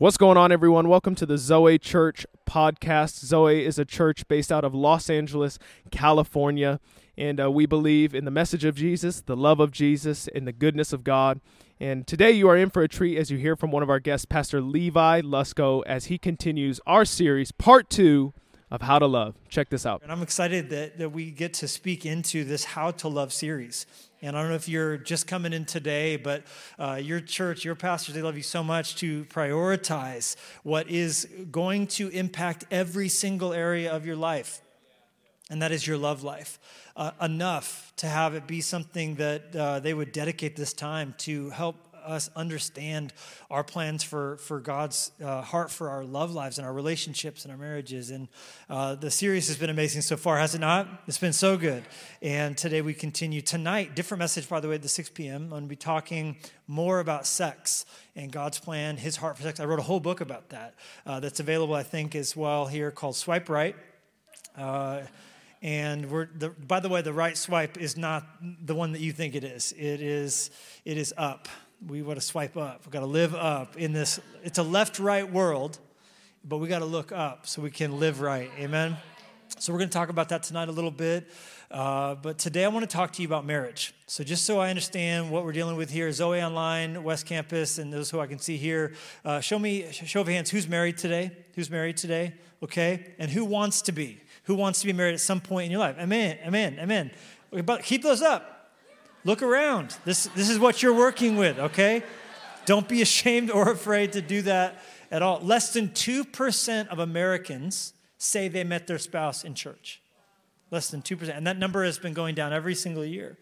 What's going on, everyone? Welcome to the Zoe Church podcast. Zoe is a church based out of Los Angeles, California, and uh, we believe in the message of Jesus, the love of Jesus, and the goodness of God. And today you are in for a treat as you hear from one of our guests, Pastor Levi Lusko, as he continues our series, part two of How to Love. Check this out. And I'm excited that, that we get to speak into this How to Love series. And I don't know if you're just coming in today, but uh, your church, your pastors, they love you so much to prioritize what is going to impact every single area of your life, and that is your love life. Uh, enough to have it be something that uh, they would dedicate this time to help us understand our plans for, for God's uh, heart for our love lives and our relationships and our marriages. And uh, the series has been amazing so far, has it not? It's been so good. And today we continue. Tonight, different message, by the way, at the 6 p.m. I'm going to be talking more about sex and God's plan, His heart for sex. I wrote a whole book about that uh, that's available, I think, as well here called Swipe Right. Uh, and we're the, by the way the right swipe is not the one that you think it is it is it is up we want to swipe up. We've got to live up in this. It's a left right world, but we got to look up so we can live right. Amen. So we're going to talk about that tonight a little bit. Uh, but today I want to talk to you about marriage. So just so I understand what we're dealing with here, Zoe Online, West Campus, and those who I can see here, uh, show me, show of hands, who's married today? Who's married today? Okay. And who wants to be? Who wants to be married at some point in your life? Amen. Amen. Amen. But keep those up. Look around. This, this is what you're working with, okay? Don't be ashamed or afraid to do that at all. Less than 2% of Americans say they met their spouse in church. Less than 2%. And that number has been going down every single year.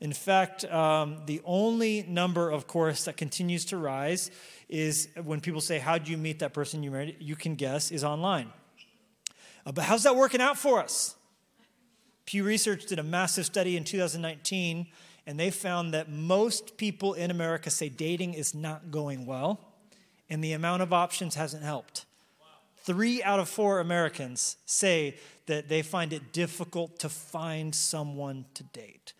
In fact, um, the only number, of course, that continues to rise is when people say, How do you meet that person you married? You can guess, is online. Uh, but how's that working out for us? Pew Research did a massive study in 2019 and they found that most people in America say dating is not going well, and the amount of options hasn't helped. Three out of four Americans say that they find it difficult to find someone to date.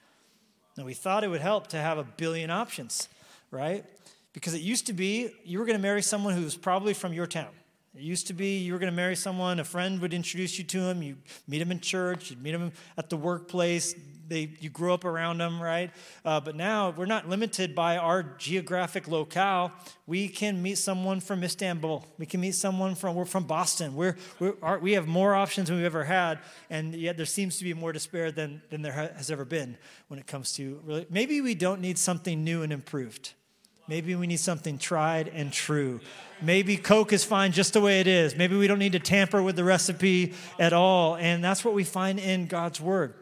Now, we thought it would help to have a billion options, right? Because it used to be you were going to marry someone who was probably from your town. It used to be you were going to marry someone, a friend would introduce you to him, you meet him in church, you'd meet him at the workplace, they, you grew up around them, right? Uh, but now we're not limited by our geographic locale. We can meet someone from Istanbul. We can meet someone from we're from Boston. We're, we're we have more options than we've ever had, and yet there seems to be more despair than than there has ever been when it comes to really. Maybe we don't need something new and improved. Maybe we need something tried and true. Maybe Coke is fine just the way it is. Maybe we don't need to tamper with the recipe at all. And that's what we find in God's Word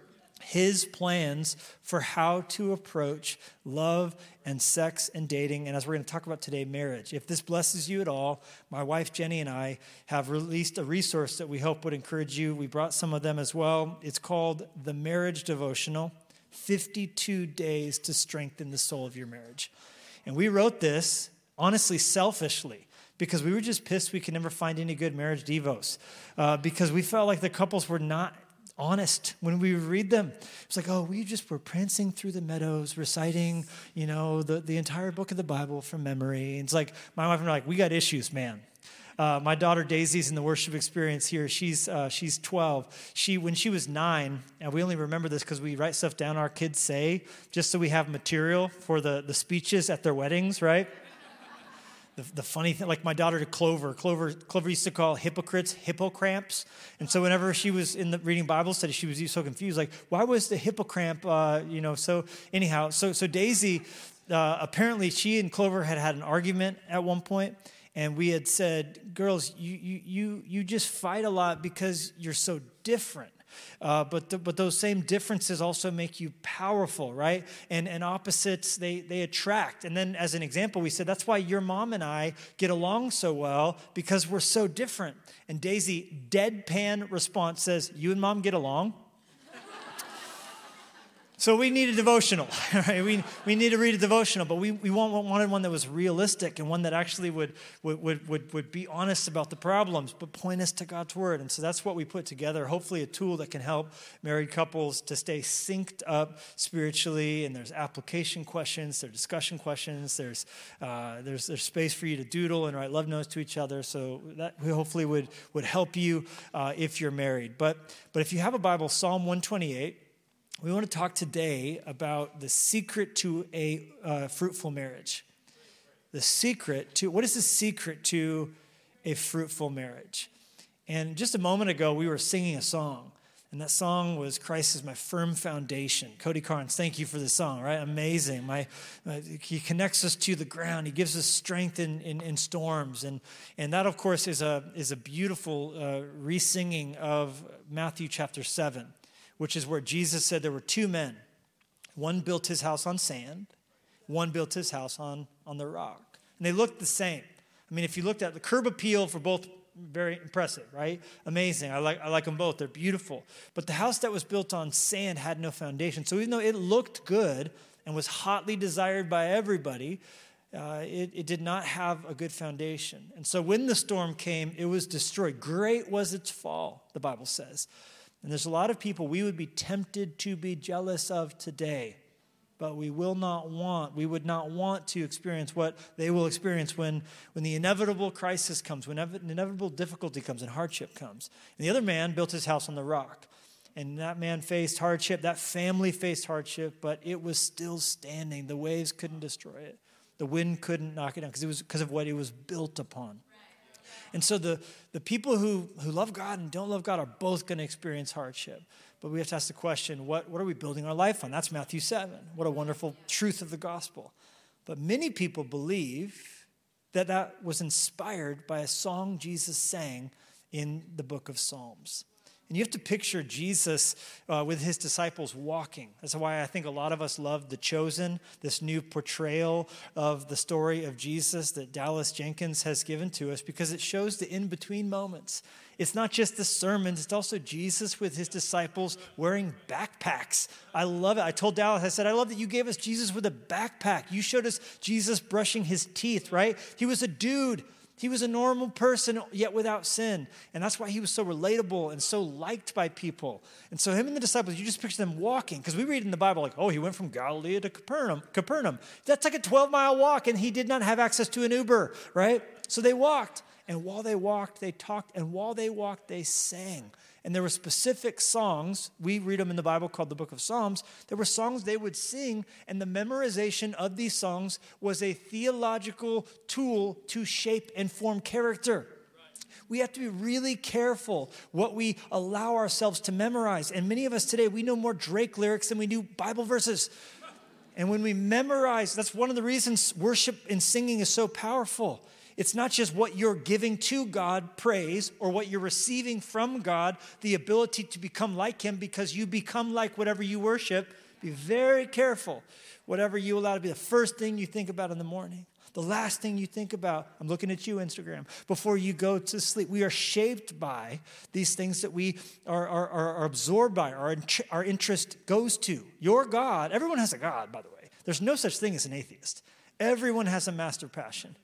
his plans for how to approach love and sex and dating. And as we're going to talk about today, marriage. If this blesses you at all, my wife Jenny and I have released a resource that we hope would encourage you. We brought some of them as well. It's called The Marriage Devotional 52 Days to Strengthen the Soul of Your Marriage. And we wrote this, honestly, selfishly because we were just pissed we could never find any good marriage devos uh, because we felt like the couples were not honest when we read them. It's like, oh, we just were prancing through the meadows, reciting, you know, the, the entire book of the Bible from memory. And it's like, my wife and I are like, we got issues, man. Uh, my daughter Daisy's in the worship experience here. She's uh, she's 12. She when she was nine, and we only remember this because we write stuff down our kids say just so we have material for the the speeches at their weddings, right? The, the funny thing, like my daughter to Clover, Clover, Clover used to call hypocrites hippocramps. And so whenever she was in the reading Bible study, she was so confused, like, why was the hippocramp, uh, you know, so anyhow, so, so Daisy, uh, apparently she and Clover had had an argument at one point, and we had said, girls, you, you, you, you just fight a lot because you're so different. Uh, but, the, but those same differences also make you powerful, right? And, and opposites, they, they attract. And then, as an example, we said that's why your mom and I get along so well because we're so different. And Daisy, deadpan response says, You and mom get along? So we need a devotional, right? We, we need to read a devotional, but we, we want, wanted one that was realistic and one that actually would, would, would, would, would be honest about the problems, but point us to God's word. And so that's what we put together. Hopefully, a tool that can help married couples to stay synced up spiritually. And there's application questions, there's discussion questions, there's, uh, there's, there's space for you to doodle and write love notes to each other. So that hopefully would, would help you uh, if you're married. But, but if you have a Bible, Psalm 128 we want to talk today about the secret to a uh, fruitful marriage. The secret to, what is the secret to a fruitful marriage? And just a moment ago, we were singing a song, and that song was Christ is my firm foundation. Cody Carnes, thank you for the song, right? Amazing. My, my, he connects us to the ground. He gives us strength in, in, in storms. And, and that, of course, is a, is a beautiful uh, re singing of Matthew chapter 7 which is where Jesus said there were two men. One built his house on sand, one built his house on, on the rock. And they looked the same. I mean, if you looked at the curb appeal for both, very impressive, right? Amazing. I like, I like them both. They're beautiful. But the house that was built on sand had no foundation. So even though it looked good and was hotly desired by everybody, uh, it, it, did not have a good foundation. And so when the storm came, it was destroyed. Great was its fall, the Bible says. And there's a lot of people we would be tempted to be jealous of today, but we will not want, we would not want to experience what they will experience when, when the inevitable crisis comes, when the inevitable difficulty comes and hardship comes. And the other man built his house on the rock. And that man faced hardship, that family faced hardship, but it was still standing. The waves couldn't destroy it. The wind couldn't knock it down because it was because of what it was built upon. And so the, the people who, who love God and don't love God are both going to experience hardship. But we have to ask the question what, what are we building our life on? That's Matthew 7. What a wonderful truth of the gospel. But many people believe that that was inspired by a song Jesus sang in the book of Psalms. And you have to picture Jesus uh, with his disciples walking. That's why I think a lot of us love The Chosen, this new portrayal of the story of Jesus that Dallas Jenkins has given to us, because it shows the in between moments. It's not just the sermons, it's also Jesus with his disciples wearing backpacks. I love it. I told Dallas, I said, I love that you gave us Jesus with a backpack. You showed us Jesus brushing his teeth, right? He was a dude he was a normal person, yet without sin. And that's why he was so relatable and so liked by people. And so, him and the disciples, you just picture them walking, because we read in the Bible, like, oh, he went from Galilee to Capernaum. Capernaum. That's like a 12 mile walk, and he did not have access to an Uber, right? So they walked. And while they walked, they talked. And while they walked, they sang. And there were specific songs, we read them in the Bible called the Book of Psalms. There were songs they would sing, and the memorization of these songs was a theological tool to shape and form character. We have to be really careful what we allow ourselves to memorize. And many of us today, we know more Drake lyrics than we do Bible verses. And when we memorize, that's one of the reasons worship and singing is so powerful. It's not just what you're giving to God, praise, or what you're receiving from God, the ability to become like Him because you become like whatever you worship. Be very careful. Whatever you allow to be the first thing you think about in the morning, the last thing you think about. I'm looking at you, Instagram, before you go to sleep. We are shaped by these things that we are, are, are absorbed by, our, our interest goes to. Your God, everyone has a God, by the way. There's no such thing as an atheist. Everyone has a master passion.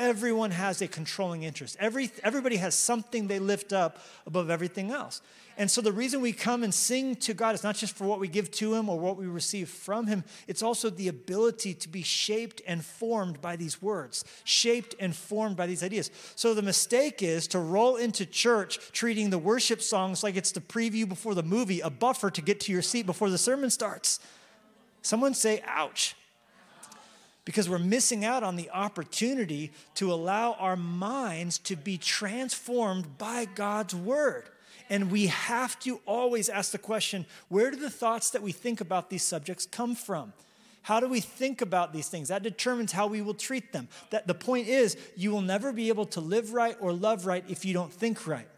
Everyone has a controlling interest. Every, everybody has something they lift up above everything else. And so the reason we come and sing to God is not just for what we give to Him or what we receive from Him, it's also the ability to be shaped and formed by these words, shaped and formed by these ideas. So the mistake is to roll into church treating the worship songs like it's the preview before the movie, a buffer to get to your seat before the sermon starts. Someone say, ouch because we're missing out on the opportunity to allow our minds to be transformed by God's word. And we have to always ask the question where do the thoughts that we think about these subjects come from? How do we think about these things? That determines how we will treat them. That the point is, you will never be able to live right or love right if you don't think right.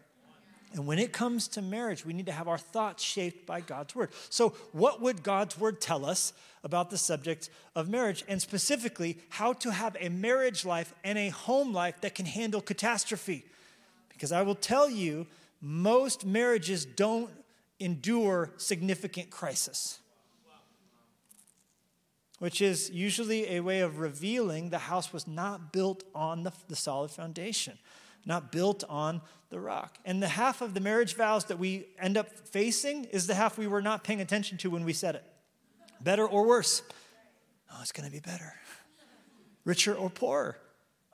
And when it comes to marriage, we need to have our thoughts shaped by God's word. So, what would God's word tell us about the subject of marriage, and specifically, how to have a marriage life and a home life that can handle catastrophe? Because I will tell you, most marriages don't endure significant crisis. which is usually a way of revealing the house was not built on the, the solid foundation, not built on the rock. And the half of the marriage vows that we end up facing is the half we were not paying attention to when we said it. Better or worse? Oh, it's going to be better. Richer or poorer?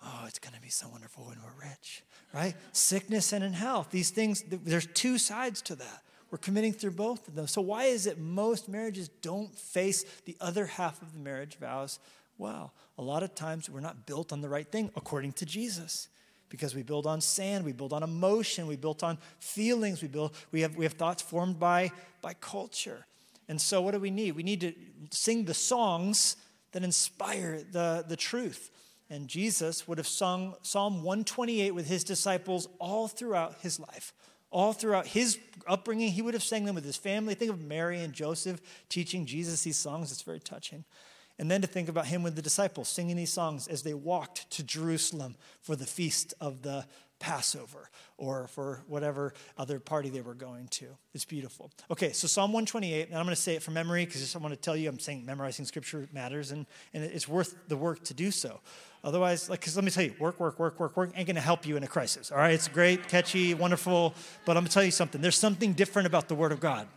Oh, it's going to be so wonderful when we're rich, right? Sickness and in health. These things, there's two sides to that. We're committing through both of them. So, why is it most marriages don't face the other half of the marriage vows well? A lot of times we're not built on the right thing according to Jesus because we build on sand, we build on emotion, we build on feelings, we build we have we have thoughts formed by by culture. And so what do we need? We need to sing the songs that inspire the, the truth. And Jesus would have sung Psalm 128 with his disciples all throughout his life. All throughout his upbringing, he would have sang them with his family. Think of Mary and Joseph teaching Jesus these songs. It's very touching. And then to think about him with the disciples singing these songs as they walked to Jerusalem for the feast of the Passover or for whatever other party they were going to. It's beautiful. Okay, so Psalm 128, and I'm going to say it from memory because I want to tell you I'm saying memorizing scripture matters and, and it's worth the work to do so. Otherwise, like, because let me tell you, work, work, work, work, work ain't going to help you in a crisis. All right, it's great, catchy, wonderful, but I'm going to tell you something. There's something different about the Word of God.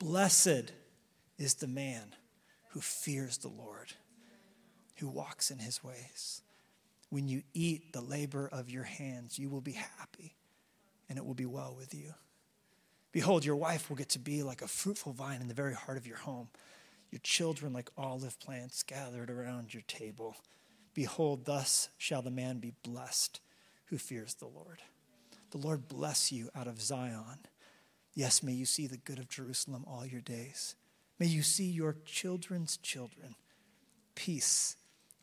Blessed is the man who fears the Lord, who walks in his ways. When you eat the labor of your hands, you will be happy and it will be well with you. Behold, your wife will get to be like a fruitful vine in the very heart of your home, your children like olive plants gathered around your table. Behold, thus shall the man be blessed who fears the Lord. The Lord bless you out of Zion. Yes, may you see the good of Jerusalem all your days. May you see your children's children. Peace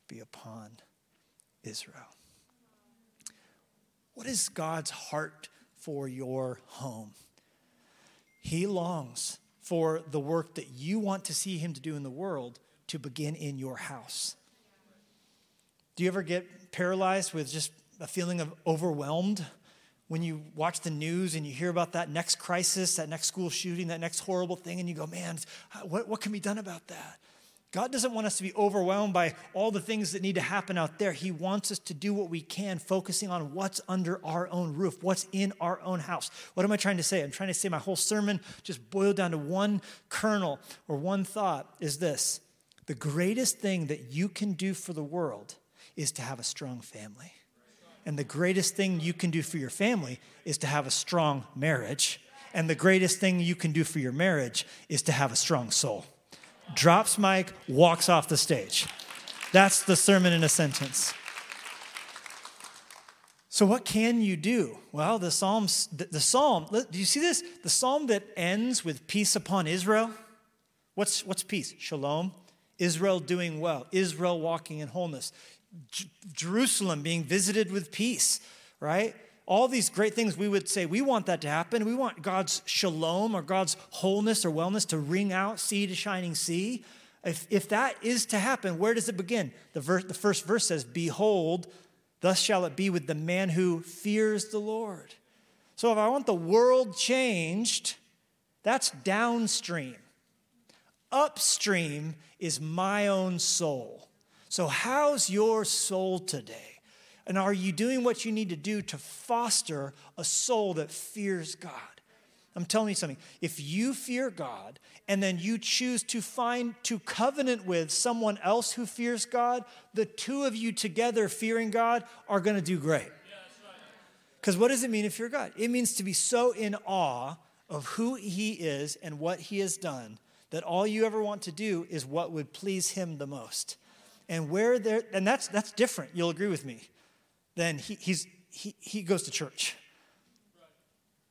be upon Israel. What is God's heart for your home? He longs for the work that you want to see Him to do in the world to begin in your house. Do you ever get paralyzed with just a feeling of overwhelmed when you watch the news and you hear about that next crisis, that next school shooting, that next horrible thing, and you go, man, what, what can be done about that? God doesn't want us to be overwhelmed by all the things that need to happen out there. He wants us to do what we can, focusing on what's under our own roof, what's in our own house. What am I trying to say? I'm trying to say my whole sermon just boiled down to one kernel or one thought is this the greatest thing that you can do for the world is to have a strong family. And the greatest thing you can do for your family is to have a strong marriage. And the greatest thing you can do for your marriage is to have a strong soul drops mic, walks off the stage. That's the sermon in a sentence. So, what can you do? Well, the Psalms, the, the Psalm, do you see this? The Psalm that ends with peace upon Israel. What's, what's peace? Shalom. Israel doing well. Israel walking in wholeness. J- Jerusalem being visited with peace, right? all these great things we would say we want that to happen. We want God's shalom or God's wholeness or wellness to ring out sea to shining sea. If, if that is to happen, where does it begin? The, verse, the first verse says, Behold, thus shall it be with the man who fears the Lord. So if I want the world changed, that's downstream. Upstream is my own soul. So, how's your soul today? And are you doing what you need to do to foster a soul that fears God? I'm telling you something. If you fear God and then you choose to find, to covenant with someone else who fears God, the two of you together fearing God are going to do great. Because what does it mean to fear God? It means to be so in awe of who He is and what He has done that all you ever want to do is what would please Him the most. And where there, and that's that's different. You'll agree with me then he, he's, he, he goes to church.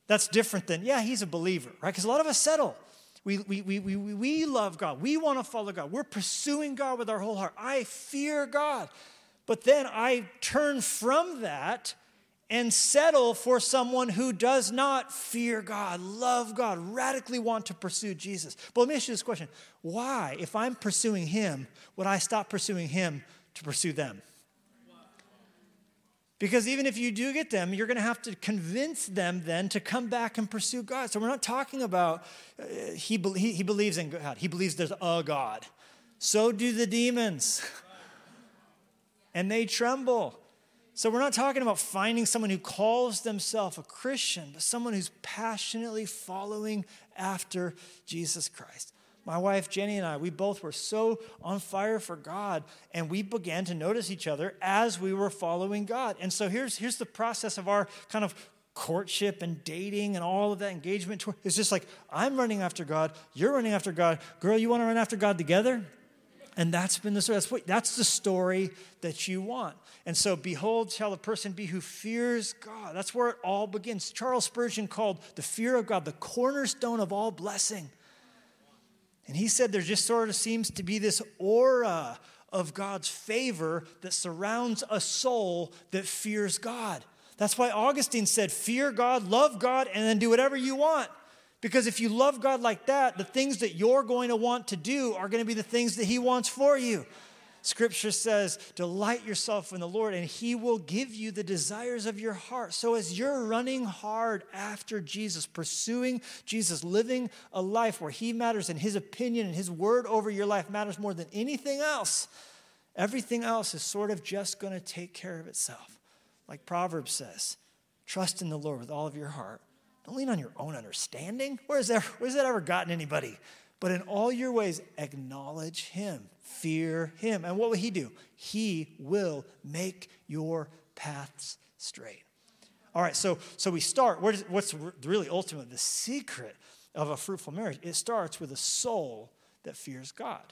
That's different than, yeah, he's a believer, right? Because a lot of us settle. We, we, we, we, we love God. We want to follow God. We're pursuing God with our whole heart. I fear God. But then I turn from that and settle for someone who does not fear God, love God, radically want to pursue Jesus. But let me ask you this question Why, if I'm pursuing Him, would I stop pursuing Him to pursue them? Because even if you do get them, you're going to have to convince them then to come back and pursue God. So we're not talking about uh, he, he, he believes in God, he believes there's a God. so do the demons. and they tremble. So we're not talking about finding someone who calls themselves a Christian, but someone who's passionately following after Jesus Christ. My wife Jenny and I, we both were so on fire for God, and we began to notice each other as we were following God. And so here's, here's the process of our kind of courtship and dating and all of that engagement. It's just like, I'm running after God, you're running after God. Girl, you want to run after God together? And that's been the story. That's, what, that's the story that you want. And so, behold, shall a person be who fears God. That's where it all begins. Charles Spurgeon called the fear of God the cornerstone of all blessing. And he said there just sort of seems to be this aura of God's favor that surrounds a soul that fears God. That's why Augustine said, Fear God, love God, and then do whatever you want. Because if you love God like that, the things that you're going to want to do are going to be the things that He wants for you. Scripture says, Delight yourself in the Lord, and He will give you the desires of your heart. So, as you're running hard after Jesus, pursuing Jesus, living a life where He matters and His opinion and His word over your life matters more than anything else, everything else is sort of just going to take care of itself. Like Proverbs says, Trust in the Lord with all of your heart don't lean on your own understanding. Where's that, where's that ever gotten anybody? But in all your ways, acknowledge him, fear him. And what will he do? He will make your paths straight. All right, so, so we start. what's really ultimate? The secret of a fruitful marriage? It starts with a soul that fears God.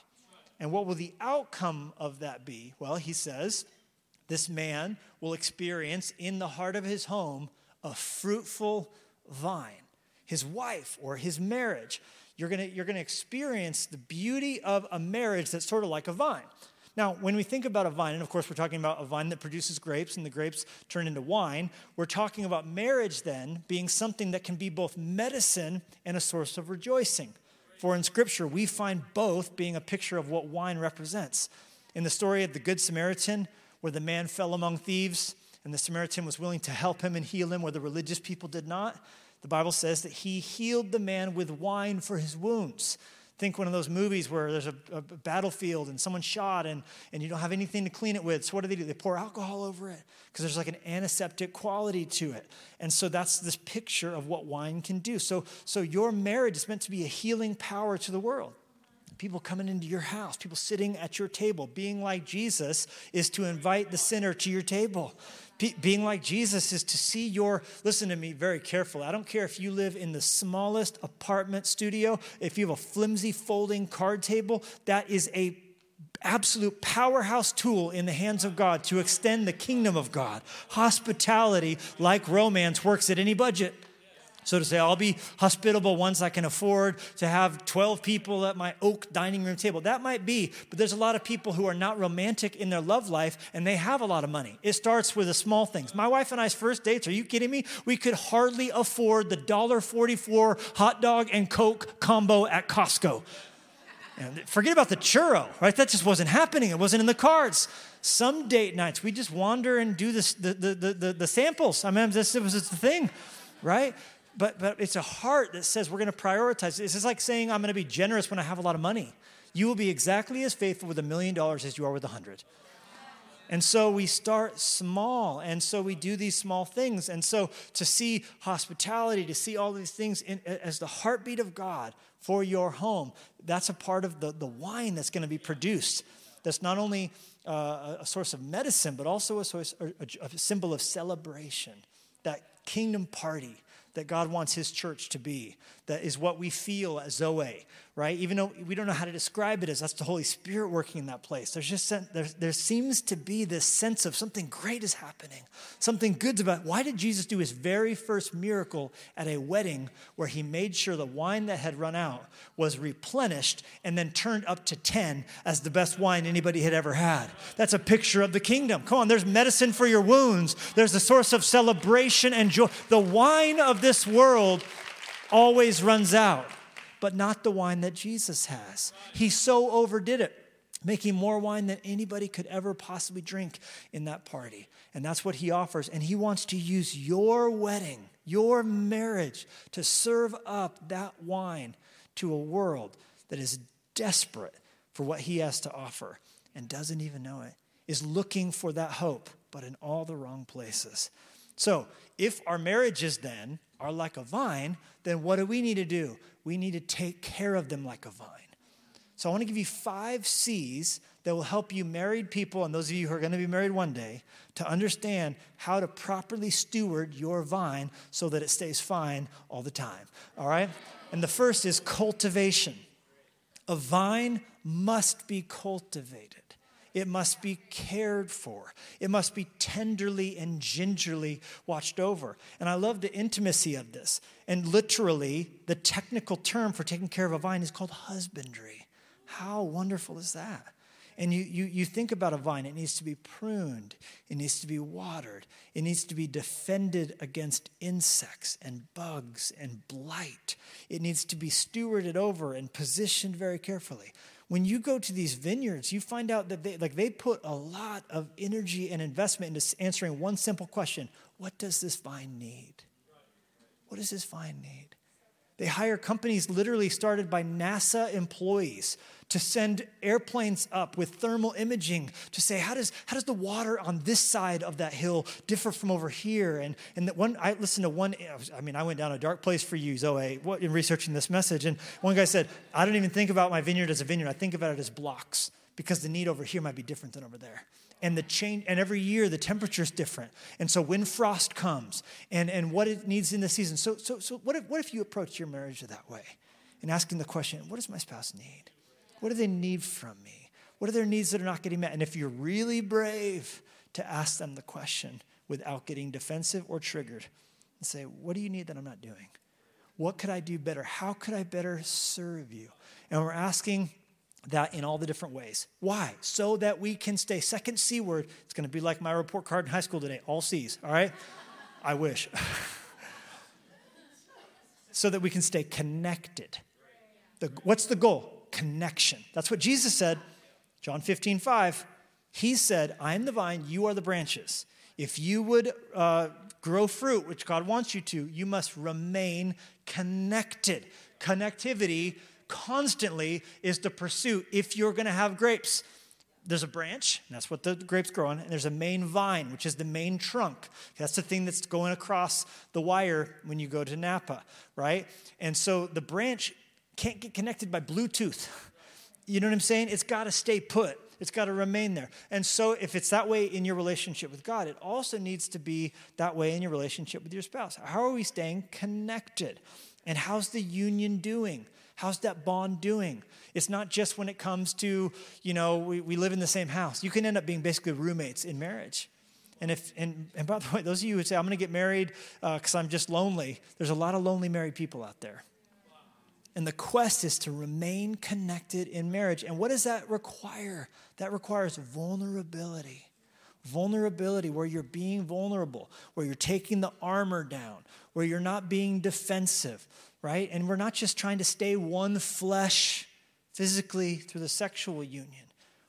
And what will the outcome of that be? Well, he says, this man will experience in the heart of his home a fruitful vine, his wife or his marriage. You're gonna, you're gonna experience the beauty of a marriage that's sort of like a vine. Now, when we think about a vine, and of course we're talking about a vine that produces grapes and the grapes turn into wine, we're talking about marriage then being something that can be both medicine and a source of rejoicing. For in Scripture, we find both being a picture of what wine represents. In the story of the Good Samaritan, where the man fell among thieves, and the Samaritan was willing to help him and heal him where the religious people did not. The Bible says that he healed the man with wine for his wounds. Think one of those movies where there's a, a, battlefield and someone shot and, and you don't have anything to clean it with. So, what do they do? They pour alcohol over it because there's like an antiseptic quality to it. And so, that's this picture of what wine can do. So, so your marriage is meant to be a healing power to the world people coming into your house, people sitting at your table. Being like Jesus is to invite the sinner to your table being like Jesus is to see your, listen to me very carefully. I don't care if you live in the smallest apartment studio, if you have a flimsy folding card table, that is a absolute powerhouse tool in the hands of God to extend the kingdom of God. Hospitality, like romance, works at any budget. So to say, I'll be hospitable once I can afford to have 12 people at my oak dining room table. That might be, but there's a lot of people who are not romantic in their love life and they have a lot of money. It starts with the small things. My wife and I's first dates, are you kidding me? We could hardly afford the $1.44 hot dog and Coke combo at Costco. And forget about the churro, right? That just wasn't happening. It wasn't in the cards. Some date nights, we just wander and do this, the, the, the, the, samples. I mean, this was the thing, right? But, but it's a heart that says we're going to prioritize. This is like saying I'm going to be generous when I have a lot of money. You will be exactly as faithful with a million dollars as you are with a hundred. And so we start small. And so we do these small things. And so to see hospitality, to see all these things in, as the heartbeat of God for your home, that's a part of the, the wine that's going to be produced. That's not only uh, a source of medicine, but also a, source, a, a symbol of celebration, that kingdom party that God wants his church to be. That is what we feel as Zoe, right? Even though we don't know how to describe it as that's the Holy Spirit working in that place. There's just there, there seems to be this sense of something great is happening, something good's about. Why did Jesus do his very first miracle at a wedding where he made sure the wine that had run out was replenished and then turned up to 10 as the best wine anybody had ever had? That's a picture of the kingdom. Come on, there's medicine for your wounds. There's a source of celebration and joy. The wine of this world always runs out, but not the wine that Jesus has. He so overdid it, making more wine than anybody could ever possibly drink in that party. And that's what he offers. And he wants to use your wedding, your marriage, to serve up that wine to a world that is desperate for what he has to offer and doesn't even know it, is looking for that hope, but in all the wrong places. So, if our marriages then are like a vine, then what do we need to do? We need to take care of them like a vine. So, I want to give you five C's that will help you, married people, and those of you who are going to be married one day, to understand how to properly steward your vine so that it stays fine all the time. All right? And the first is cultivation. A vine must be cultivated. It must be cared for. It must be tenderly and gingerly watched over. And I love the intimacy of this. And literally, the technical term for taking care of a vine is called husbandry. How wonderful is that? And you, you, you think about a vine, it needs to be pruned, it needs to be watered, it needs to be defended against insects and bugs and blight. It needs to be stewarded over and positioned very carefully. When you go to these vineyards, you find out that they like they put a lot of energy and investment into answering one simple question: What does this vine need? What does this vine need? They hire companies literally started by NASA employees to send airplanes up with thermal imaging to say how does how does the water on this side of that hill differ from over here? And and that one I listened to one I mean I went down a dark place for you Zoe in researching this message. And one guy said I don't even think about my vineyard as a vineyard. I think about it as blocks because the need over here might be different than over there and the change and every year the temperature is different and so when frost comes and and what it needs in the season so so so what if what if you approach your marriage that way and asking the question what does my spouse need what do they need from me? What are their needs that are not getting met? And if you're really brave to ask them the question without getting defensive or triggered, and say, What do you need that I'm not doing? What could I do better? How could I better serve you? And we're asking that in all the different ways. Why? So that we can stay. Second C word, it's going to be like my report card in high school today, all C's, all right? I wish. so that we can stay connected. The, what's the goal? connection. That's what Jesus said, John 15, 5. He said, I am the vine, you are the branches. If you would uh, grow fruit, which God wants you to, you must remain connected. Connectivity constantly is the pursuit if you're going to have grapes. There's a branch, that's what the grapes grow on, and there's a main vine, which is the main trunk. That's the thing that's going across the wire when you go to Napa, right? And so the branch can't get connected by Bluetooth. You know what I'm saying? It's got to stay put. It's got to remain there. And so, if it's that way in your relationship with God, it also needs to be that way in your relationship with your spouse. How are we staying connected? And how's the union doing? How's that bond doing? It's not just when it comes to, you know, we, we live in the same house. You can end up being basically roommates in marriage. And if and, and by the way, those of you who say, I'm going to get married because uh, I'm just lonely, there's a lot of lonely married people out there. And the quest is to remain connected in marriage. And what does that require? That requires vulnerability. Vulnerability, where you're being vulnerable, where you're taking the armor down, where you're not being defensive, right? And we're not just trying to stay one flesh physically through the sexual union.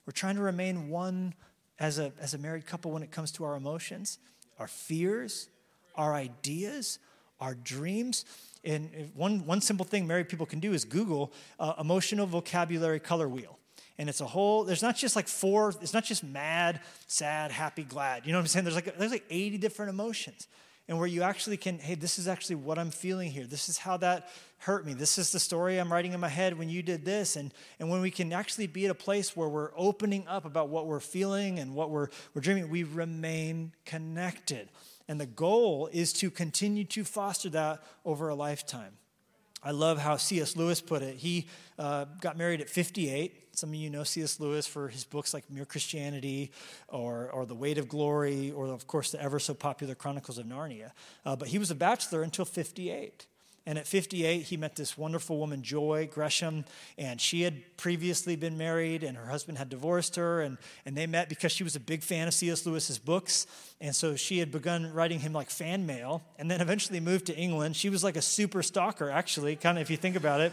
We're trying to remain one as a, as a married couple when it comes to our emotions, our fears, our ideas, our dreams. And one, one simple thing married people can do is Google uh, emotional vocabulary color wheel. And it's a whole, there's not just like four, it's not just mad, sad, happy, glad. You know what I'm saying? There's like, there's like 80 different emotions. And where you actually can, hey, this is actually what I'm feeling here. This is how that hurt me. This is the story I'm writing in my head when you did this. And, and when we can actually be at a place where we're opening up about what we're feeling and what we're, we're dreaming, we remain connected. And the goal is to continue to foster that over a lifetime. I love how C.S. Lewis put it. He uh, got married at 58. Some of you know C.S. Lewis for his books like Mere Christianity or, or The Weight of Glory, or of course the ever so popular Chronicles of Narnia. Uh, but he was a bachelor until 58. And at 58, he met this wonderful woman, Joy Gresham, and she had previously been married, and her husband had divorced her, and, and they met because she was a big fan of C.S. Lewis's books. And so she had begun writing him like fan mail, and then eventually moved to England. She was like a super stalker, actually, kind of if you think about it.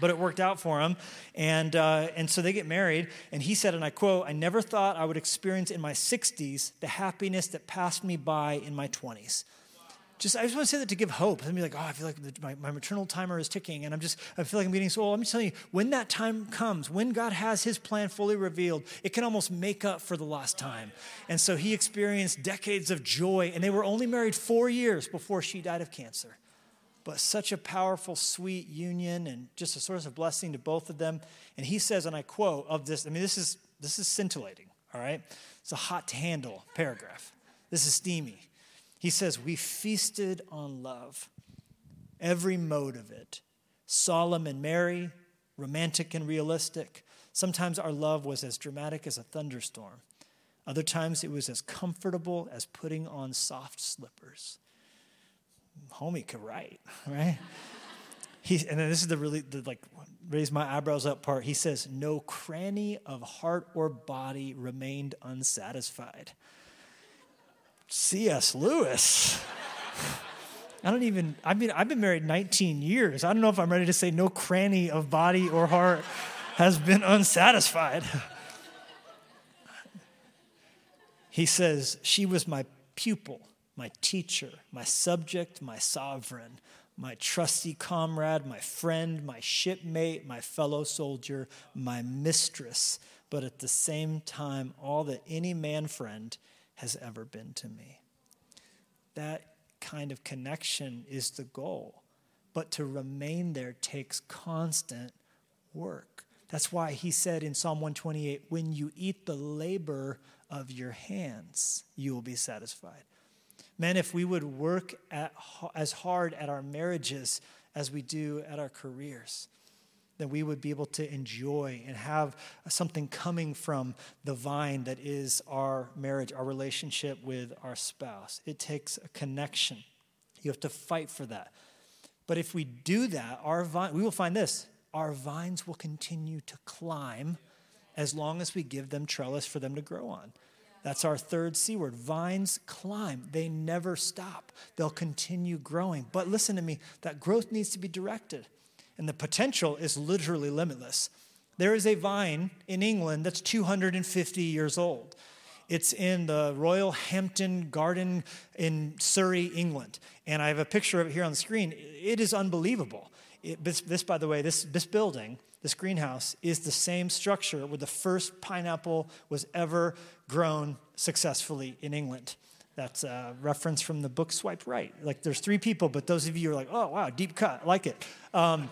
but it worked out for him. And, uh, and so they get married. And he said, and I quote, I never thought I would experience in my 60s the happiness that passed me by in my 20s just I just want to say that to give hope. And be like, oh, I feel like the, my, my maternal timer is ticking, and I'm just I feel like I'm getting so old. I'm just telling you, when that time comes, when God has His plan fully revealed, it can almost make up for the lost time. And so he experienced decades of joy, and they were only married four years before she died of cancer. But such a powerful, sweet union, and just a source of blessing to both of them. And he says, and I quote of this. I mean, this is this is scintillating. All right, it's a hot to handle paragraph. This is steamy. He says, We feasted on love, every mode of it, solemn and merry, romantic and realistic. Sometimes our love was as dramatic as a thunderstorm. Other times it was as comfortable as putting on soft slippers. Homie could write, right? he, and then this is the really the like raise my eyebrows up part. He says, "No cranny of heart or body remained unsatisfied." C.S. Lewis. I don't even, I mean, I've been married 19 years. I don't know if I'm ready to say no cranny of body or heart has been unsatisfied. he says, She was my pupil, my teacher, my subject, my sovereign, my trusty comrade, my friend, my shipmate, my fellow soldier, my mistress, but at the same time, all that any man friend has ever been to me. That kind of connection is the goal. But to remain there takes constant work. That's why he said in Psalm 128 when you eat the labor of your hands, you will be satisfied. Men, if we would work at, as hard at our marriages as we do at our careers, that we would be able to enjoy and have something coming from the vine that is our marriage, our relationship with our spouse. It takes a connection. You have to fight for that. But if we do that, our vine, we will find this our vines will continue to climb as long as we give them trellis for them to grow on. That's our third C word. Vines climb, they never stop. They'll continue growing. But listen to me, that growth needs to be directed and the potential is literally limitless. There is a vine in England that's 250 years old. It's in the Royal Hampton Garden in Surrey, England. And I have a picture of it here on the screen. It is unbelievable. It, this, this, by the way, this, this building, this greenhouse, is the same structure where the first pineapple was ever grown successfully in England. That's a reference from the book Swipe Right. Like there's three people, but those of you are like, oh, wow, deep cut, like it. Um,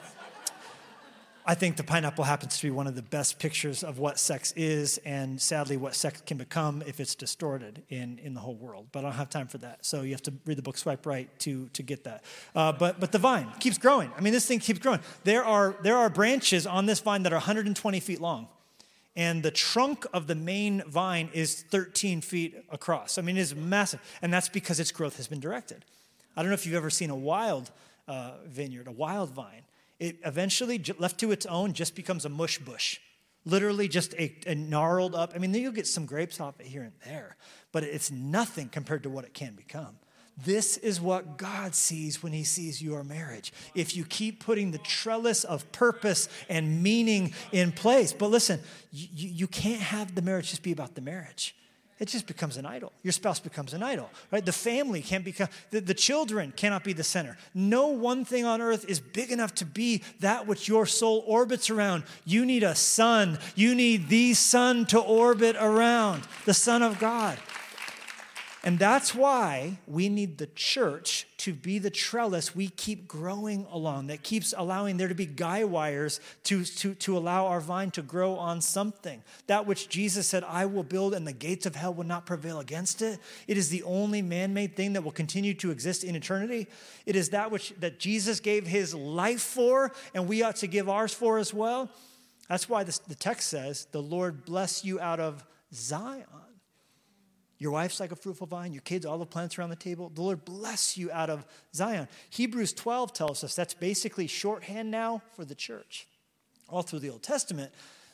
I think the pineapple happens to be one of the best pictures of what sex is, and sadly, what sex can become if it's distorted in, in the whole world. But I don't have time for that. So you have to read the book Swipe Right to, to get that. Uh, but, but the vine keeps growing. I mean, this thing keeps growing. There are, there are branches on this vine that are 120 feet long and the trunk of the main vine is 13 feet across. I mean, it is massive, and that's because its growth has been directed. I don't know if you've ever seen a wild uh, vineyard, a wild vine. It eventually, left to its own, just becomes a mush bush. Literally, just a, a gnarled up. I mean, you'll get some grapes off it here and there, but it's nothing compared to what it can become. This is what God sees when He sees your marriage. If you keep putting the trellis of purpose and meaning in place. But listen, you, you can't have the marriage just be about the marriage. It just becomes an idol. Your spouse becomes an idol, right? The family can't become, the, the children cannot be the center. No one thing on earth is big enough to be that which your soul orbits around. You need a son. You need the son to orbit around, the Son of God. And that's why we need the church to be the trellis we keep growing along, that keeps allowing there to be guy wires to, to, to allow our vine to grow on something. That which Jesus said, I will build, and the gates of hell will not prevail against it. It is the only man made thing that will continue to exist in eternity. It is that which that Jesus gave his life for, and we ought to give ours for as well. That's why this, the text says, The Lord bless you out of Zion. Your wife's like a fruitful vine, your kids, all the plants around the table. The Lord bless you out of Zion. Hebrews 12 tells us that's basically shorthand now for the church. All through the Old Testament,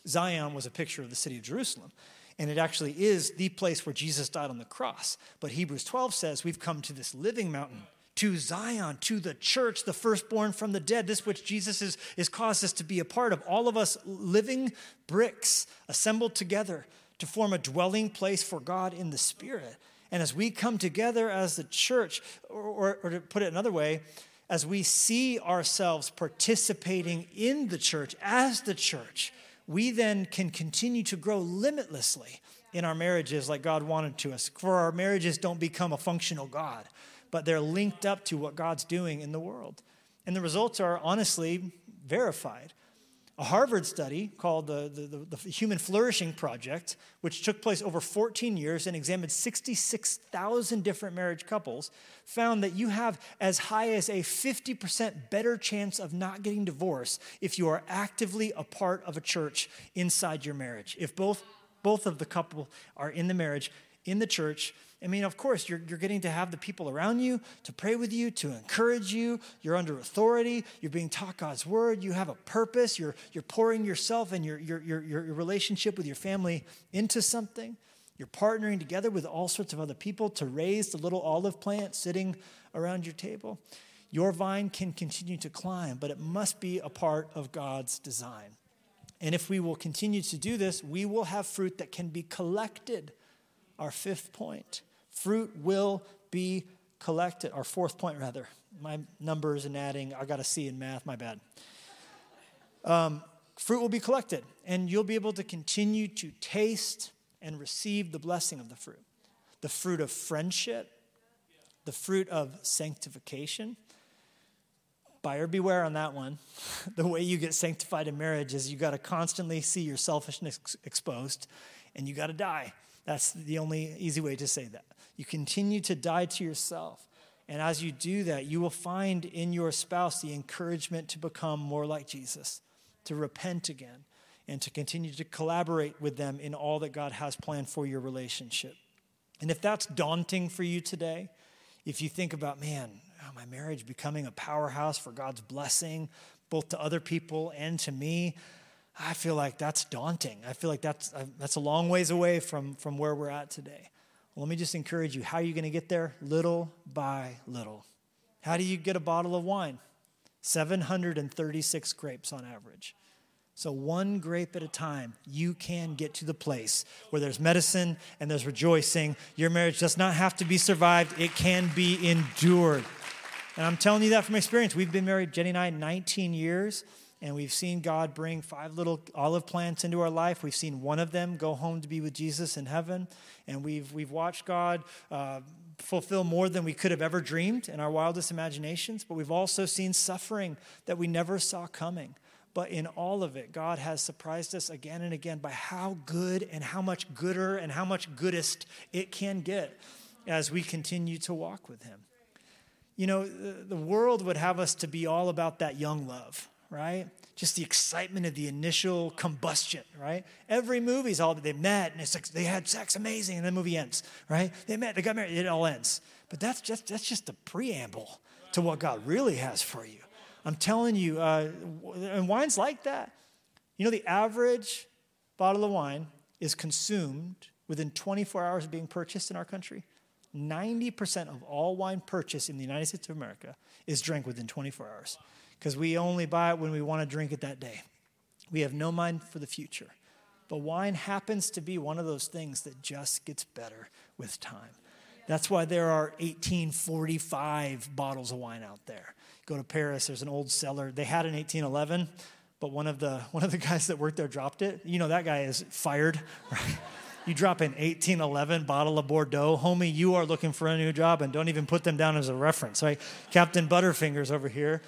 Zion was a picture of the city of Jerusalem. And it actually is the place where Jesus died on the cross. But Hebrews 12 says we've come to this living mountain, to Zion, to the church, the firstborn from the dead, this which Jesus is caused us to be a part of. All of us living bricks assembled together to form a dwelling place for God in the Spirit. And as we come together as the church, or, or, or to put it another way, as we see ourselves participating in the church as the church, we then can continue to grow limitlessly in our marriages like God wanted to us. For our marriages don't become a functional God, but they're linked up to what God's doing in the world. And the results are honestly verified a Harvard study called the, the, the, Human Flourishing Project, which took place over 14 years and examined 66,000 different marriage couples, found that you have as high as a 50% better chance of not getting divorced if you are actively a part of a church inside your marriage. If both, both of the couple are in the marriage, in the church, I mean, of course, you're, you're getting to have the people around you to pray with you, to encourage you. You're under authority. You're being taught God's word. You have a purpose. You're, you're pouring yourself and your, your, your, your relationship with your family into something. You're partnering together with all sorts of other people to raise the little olive plant sitting around your table. Your vine can continue to climb, but it must be a part of God's design. And if we will continue to do this, we will have fruit that can be collected. Our fifth point fruit will be collected. Our fourth point, rather. My numbers and adding, I got a C in math, my bad. Um, fruit will be collected, and you'll be able to continue to taste and receive the blessing of the fruit the fruit of friendship, the fruit of sanctification. Buyer beware on that one. the way you get sanctified in marriage is you got to constantly see your selfishness exposed and you got to die. That's the only easy way to say that. You continue to die to yourself. And as you do that, you will find in your spouse the encouragement to become more like Jesus, to repent again, and to continue to collaborate with them in all that God has planned for your relationship. And if that's daunting for you today, if you think about, man, oh, my marriage becoming a powerhouse for God's blessing, both to other people and to me, I feel like that's daunting. I feel like that's, uh, that's a long ways away from, from where we're at today. Well, let me just encourage you. How are you going to get there? Little by little. How do you get a bottle of wine? 736 grapes on average. So, one grape at a time, you can get to the place where there's medicine and there's rejoicing. Your marriage does not have to be survived, it can be endured. And I'm telling you that from experience. We've been married, Jennie and I, 19 years and we've seen God bring five little olive plants into our life. We've seen one of them go home to be with Jesus in heaven, and we've we've watched God uh, fulfill more than we could have ever dreamed in our wildest imaginations. But we've also seen suffering that we never saw coming. But in all of it, God has surprised us again and again by how good and how much gooder and how much goodest it can get as we continue to walk with Him. You know, the world would have us to be all about that young love right? Just the excitement of the initial combustion, right? Every movie's all they met and it's like they had sex, amazing, and the movie ends, right? They met, they got married, it all ends. But that's just that's just the preamble to what God really has for you. I'm telling you, uh, and wine's like that. You know, the average bottle of wine is consumed within 24 hours of being purchased in our country. 90% of all wine purchased in the United States of America is drank within 24 hours because we only buy it when we want to drink it that day. We have no mind for the future. But wine happens to be one of those things that just gets better with time. That's why there are 1845 bottles of wine out there. Go to Paris, there's an old cellar. They had an 1811, but one of the one of the guys that worked there dropped it. You know that guy is fired, right? You drop an 1811 bottle of Bordeaux, homie, you are looking for a new job and don't even put them down as a reference, right? Captain Butterfingers over here.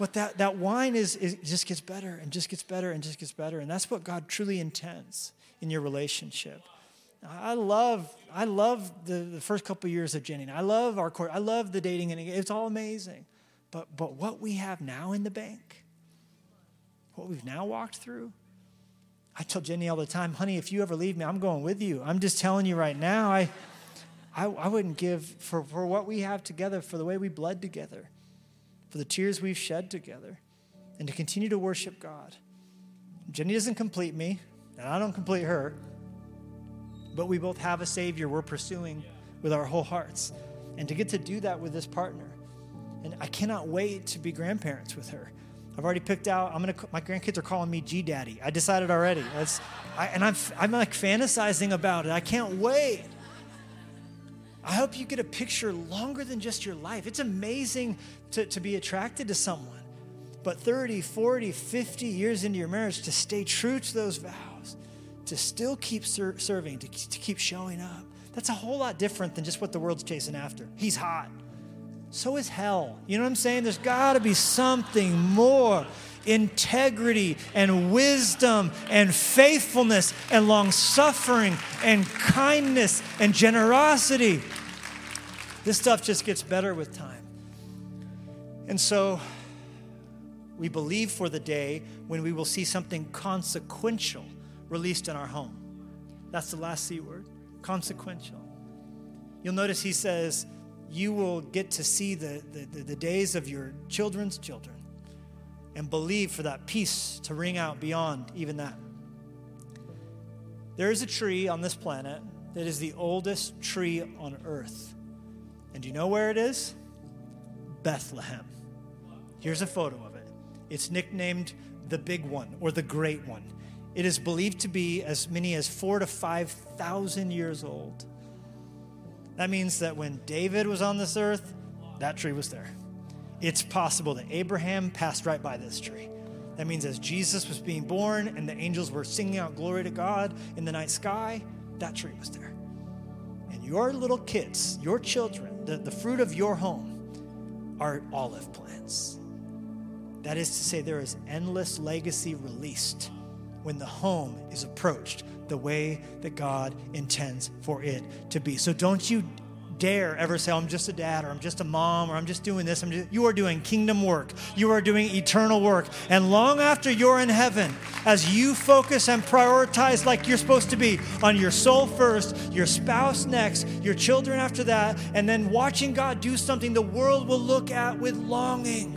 But that, that wine is, is just gets better and just gets better and just gets better. And that's what God truly intends in your relationship. I love, I love the, the first couple of years of Jennie. I love our court. I love the dating, and it's all amazing. But, but what we have now in the bank, what we've now walked through, I tell Jennie all the time, honey, if you ever leave me, I'm going with you. I'm just telling you right now, I, I, I wouldn't give for, for what we have together, for the way we bled together for the tears we've shed together, and to continue to worship God. Jennie doesn't complete me, and I don't complete her, but we both have a Savior we're pursuing with our whole hearts. And to get to do that with this partner. And I cannot wait to be grandparents with her. I've already picked out. I'm gonna. My grandkids are calling me G Daddy. I decided already. That's, I, and I'm I'm like fantasizing about it. I can't wait. I hope you get a picture longer than just your life. It's amazing to, to be attracted to someone. But 30, 40, 50 years into your marriage, to stay true to those vows, to still keep ser- serving, to, to keep showing up, that's a whole lot different than just what the world's chasing after. He's hot. So is hell. You know what I'm saying? There's got to be something more integrity and wisdom and faithfulness and long suffering and kindness and generosity. This stuff just gets better with time. And so we believe for the day when we will see something consequential released in our home. That's the last C word consequential. You'll notice he says, You will get to see the, the, the, the days of your children's children and believe for that peace to ring out beyond even that. There is a tree on this planet that is the oldest tree on earth. And do you know where it is? Bethlehem. Here's a photo of it. It's nicknamed the big one or the great one. It is believed to be as many as four to 5,000 years old. That means that when David was on this earth, that tree was there it's possible that Abraham passed right by this tree. That means as Jesus was being born and the angels were singing out glory to God in the night sky, that tree was there. And your little kids, your children, the, the fruit of your home are olive plants. That is to say, there is endless legacy released when the home is approached the way that God intends for it to be. So don't you dare ever say, I'm just a dad, or I'm just a mom, or I'm just doing this. I'm just, you are doing kingdom work. You are doing eternal work. And long after you're in heaven, as you focus and prioritize like you're supposed to be on your soul first, your spouse next, your children after that, and then watching God do something the world will look at with longing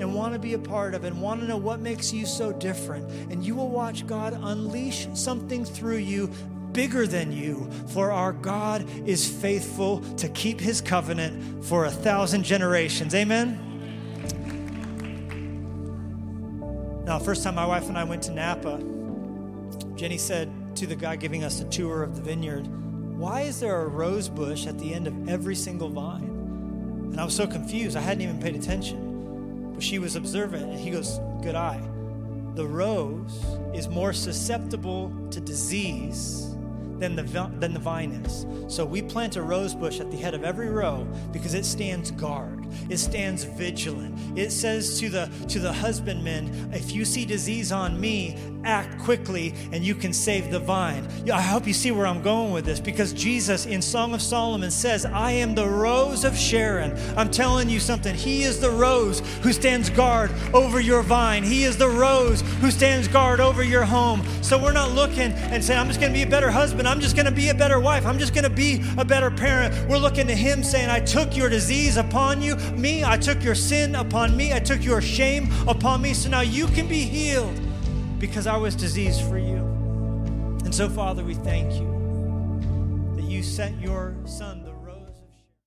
and want to be a part of and want to know what makes you so different. And you will watch God unleash something through you bigger than you, for our God is faithful to keep his covenant for a thousand generations. Amen? Now, first time my wife and I went to Napa, Jennie said to the guy giving us a tour of the vineyard, Why is there a rose bush at the end of every single vine? And I was so confused, I hadn't even paid attention. But she was observant, and he goes, Good eye. The rose is more susceptible to disease than the, than the vine is. So we plant a rose bush at the head of every row because it stands guard. It stands vigilant. It says to the to the husbandmen, if you see disease on me, act quickly and you can save the vine. I hope you see where I'm going with this because Jesus in Song of Solomon says, I am the rose of Sharon. I'm telling you something. He is the rose who stands guard over your vine. He is the rose who stands guard over your home. So we're not looking and saying, I'm just going to be a better husband. I'm just going to be a better wife. I'm just going to be a better parent. We're looking to Him saying, I took your disease upon you, me. I took your sin upon me. I took your shame upon me. So now you can be healed because I was diseased for you. And so, Father, we thank you that you sent your Son.